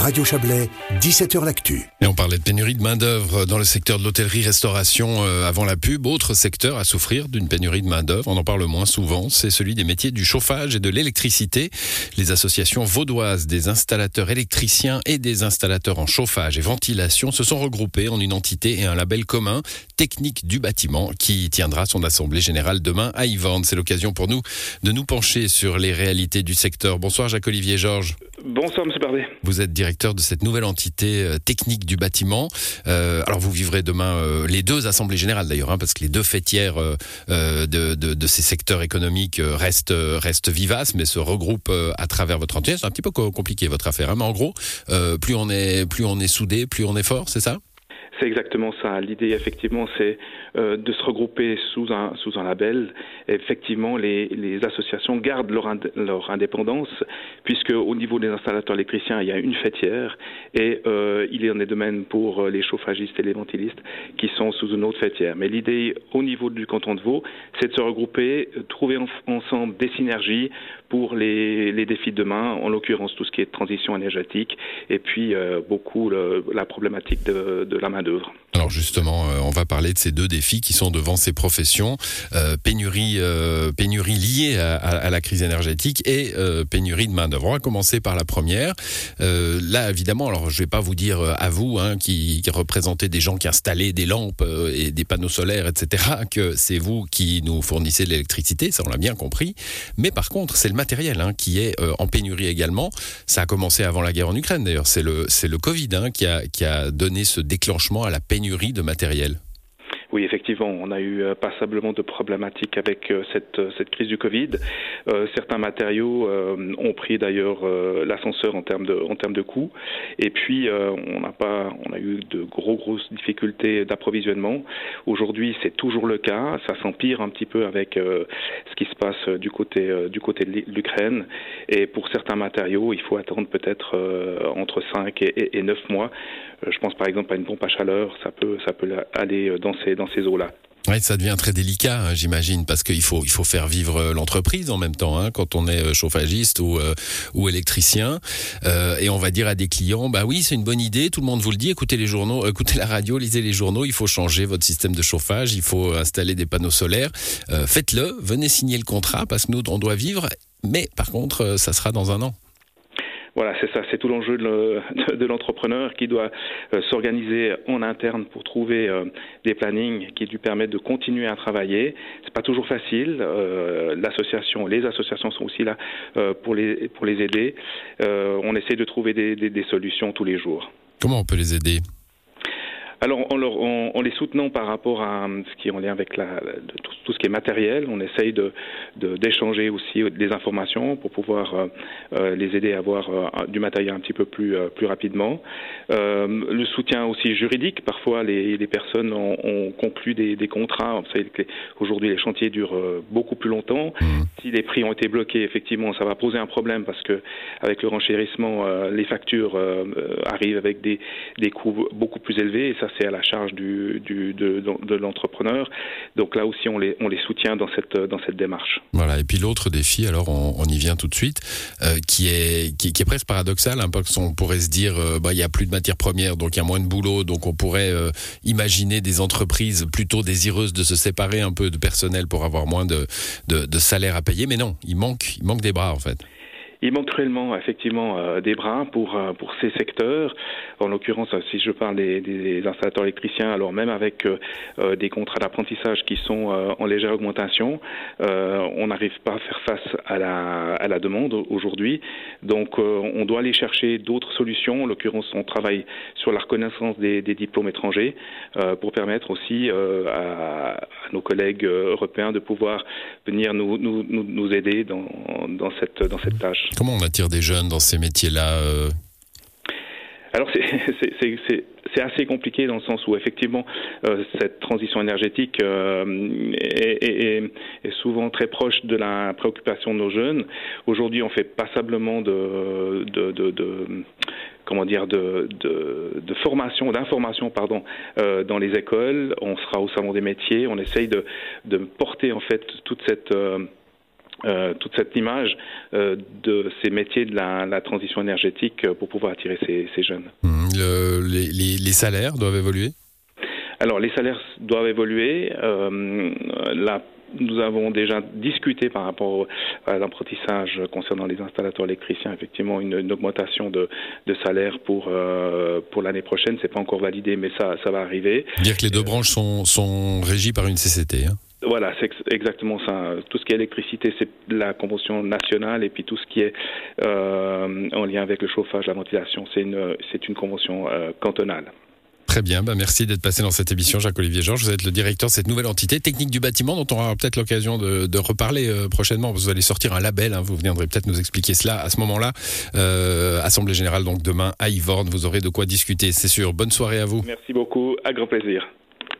Radio Chablais, 17h L'Actu. Et on parlait de pénurie de main-d'œuvre dans le secteur de l'hôtellerie-restauration euh, avant la pub. Autre secteur à souffrir d'une pénurie de main-d'œuvre, on en parle moins souvent, c'est celui des métiers du chauffage et de l'électricité. Les associations vaudoises des installateurs électriciens et des installateurs en chauffage et ventilation se sont regroupées en une entité et un label commun, Technique du bâtiment, qui tiendra son assemblée générale demain à Yvonne. C'est l'occasion pour nous de nous pencher sur les réalités du secteur. Bonsoir Jacques-Olivier Georges. Bonsoir Monsieur Bardet. Vous êtes directeur de cette nouvelle entité euh, technique du bâtiment. Euh, alors vous vivrez demain euh, les deux assemblées générales d'ailleurs, hein, parce que les deux fêtières de, ces secteurs économiques restent, restent vivaces, mais se regroupent à travers votre entité. C'est un petit peu compliqué votre affaire, hein, mais en gros, plus on est plus on est soudé, plus on est fort, c'est ça? C'est exactement ça. L'idée, effectivement, c'est euh, de se regrouper sous un, sous un label. effectivement, les, les, associations gardent leur, leur, indépendance, puisque au niveau des installateurs électriciens, il y a une fêtière, et euh, il y en est de même pour euh, les chauffagistes et les ventilistes qui sont sous une autre fêtière. Mais l'idée, au niveau du canton de Vaud, c'est de se regrouper, trouver ensemble des synergies pour les, les défis de demain, en l'occurrence tout ce qui est transition énergétique, et puis beaucoup la problématique de, de la main alors justement, euh, on va parler de ces deux défis qui sont devant ces professions euh, pénurie, euh, pénurie liée à, la crise énergétique et pénurie de main d'œuvre. On va commencer par la première. là, évidemment, alors je vais pas vous dire à vous, hein, qui, représentez des gens qui installaient des lampes et des panneaux solaires, etc., que c'est vous qui nous fournissez de l'électricité. Ça, on l'a bien compris. Mais par contre, c'est le matériel hein, qui est en pénurie également. Ça a commencé avant la guerre en Ukraine. D'ailleurs, c'est le Covid hein, qui a donné ce déclenchement à la pénurie de matériel oui, effectivement, on a eu euh, passablement de problématiques avec euh, cette, euh, cette crise du Covid. certains matériaux ont pris d'ailleurs l'ascenseur en termes de en termes de coûts. Et puis on n'a pas, on a eu de gros grosses difficultés d'approvisionnement. Aujourd'hui, c'est toujours le cas. Ça s'empire un petit peu avec ce qui se passe du côté du côté de l'Ukraine. Et pour certains matériaux, il faut attendre peut-être entre 5 et, et 9 mois. Je pense par exemple à une pompe à chaleur. Ça peut ça peut aller dans ces dans ces eaux-là. Oui, ça devient très délicat, hein, j'imagine, parce qu'il faut, il faut faire vivre euh, l'entreprise en même temps, hein, quand on est euh, chauffagiste ou, euh, ou électricien. et on va dire à des clients, bah oui, c'est une bonne idée, tout le monde vous le dit, écoutez les journaux, écoutez la radio, lisez les journaux, il faut changer votre système de chauffage, il faut installer des panneaux solaires. Faites-le, venez signer le contrat, parce que nous, on doit vivre, mais par contre, ça sera dans un an. Voilà, c'est ça, c'est tout l'enjeu de l'entrepreneur qui doit euh, s'organiser en interne pour trouver euh, des plannings qui lui permettent de continuer à travailler. C'est pas toujours facile. Euh, l'association, les associations sont aussi là pour les pour les aider. on essaie de trouver des, des solutions tous les jours. Comment on peut les aider? Alors, en, les soutenant par rapport à euh, ce qui est en lien avec la, tout, ce qui est matériel, on essaye de, d'échanger aussi des informations pour pouvoir euh, euh, les aider à avoir du matériel un petit peu plus, plus rapidement. le soutien aussi juridique, parfois les, les personnes ont, conclu des, des, contrats. Vous savez qu'aujourd'hui les chantiers durent beaucoup plus longtemps. Mmh. Si les prix ont été bloqués, effectivement, ça va poser un problème parce que avec le renchérissement, les factures arrivent avec des, des coûts beaucoup plus élevés et ça c'est à la charge du, de, l'entrepreneur. Donc là aussi, on les, soutient dans cette, dans cette démarche. Voilà. Et puis l'autre défi, alors on, y vient tout de suite, euh, qui, est, qui, est presque paradoxal, un peu on pourrait se dire, euh, bah, il y a plus de matières premières, donc il y a moins de boulot, donc on pourrait euh, imaginer des entreprises plutôt désireuses de se séparer un peu de personnel pour avoir moins de, de, de salaire à payer. Mais non, il manque, il manque des bras en fait. Il manque cruellement effectivement euh, des bras pour euh, pour ces secteurs. En l'occurrence, si je parle des, des, installateurs électriciens, alors même avec euh, des contrats d'apprentissage qui sont en légère augmentation, on n'arrive pas à faire face à la à la demande aujourd'hui. Donc, on doit aller chercher d'autres solutions. En l'occurrence, on travaille sur la reconnaissance des, des diplômes étrangers pour permettre aussi à, à, nos collègues européens de pouvoir venir nous nous, nous aider dans dans cette dans cette tâche. Comment on attire des jeunes dans ces métiers-là euh alors c'est assez compliqué dans le sens où effectivement euh, cette transition énergétique euh, est, souvent très proche de la préoccupation de nos jeunes. Aujourd'hui, on fait passablement de, de, comment dire de, de, formation, d'information pardon, dans les écoles. On sera au salon des métiers. On essaye de, de porter en fait toute cette toute cette image de ces métiers de la, transition énergétique pour pouvoir attirer ces, jeunes. Mmh, les, salaires doivent évoluer? Alors les salaires doivent évoluer. la nous avons déjà discuté par rapport à l'apprentissage concernant les installateurs électriciens, effectivement, une, augmentation de, salaire pour, euh, pour l'année prochaine. C'est pas encore validé, mais ça, ça va arriver. Dire que les deux branches sont, sont régies par une CCT. Hein. Voilà, c'est exactement ça. Tout ce qui est électricité, c'est la convention nationale, et puis tout ce qui est euh, en lien avec le chauffage, la ventilation, c'est une, c'est une convention euh, cantonale. Très bien, bah merci d'être passé dans cette émission, Jacques-Olivier Georges. Vous êtes le directeur de cette nouvelle entité technique du bâtiment dont on aura peut-être l'occasion de, reparler euh, prochainement. Vous allez sortir un label, hein. vous viendrez peut-être nous expliquer cela à ce moment-là. Euh, Assemblée générale donc demain à Yvorne, vous aurez de quoi discuter, c'est sûr. Bonne soirée à vous. Merci beaucoup, à grand plaisir.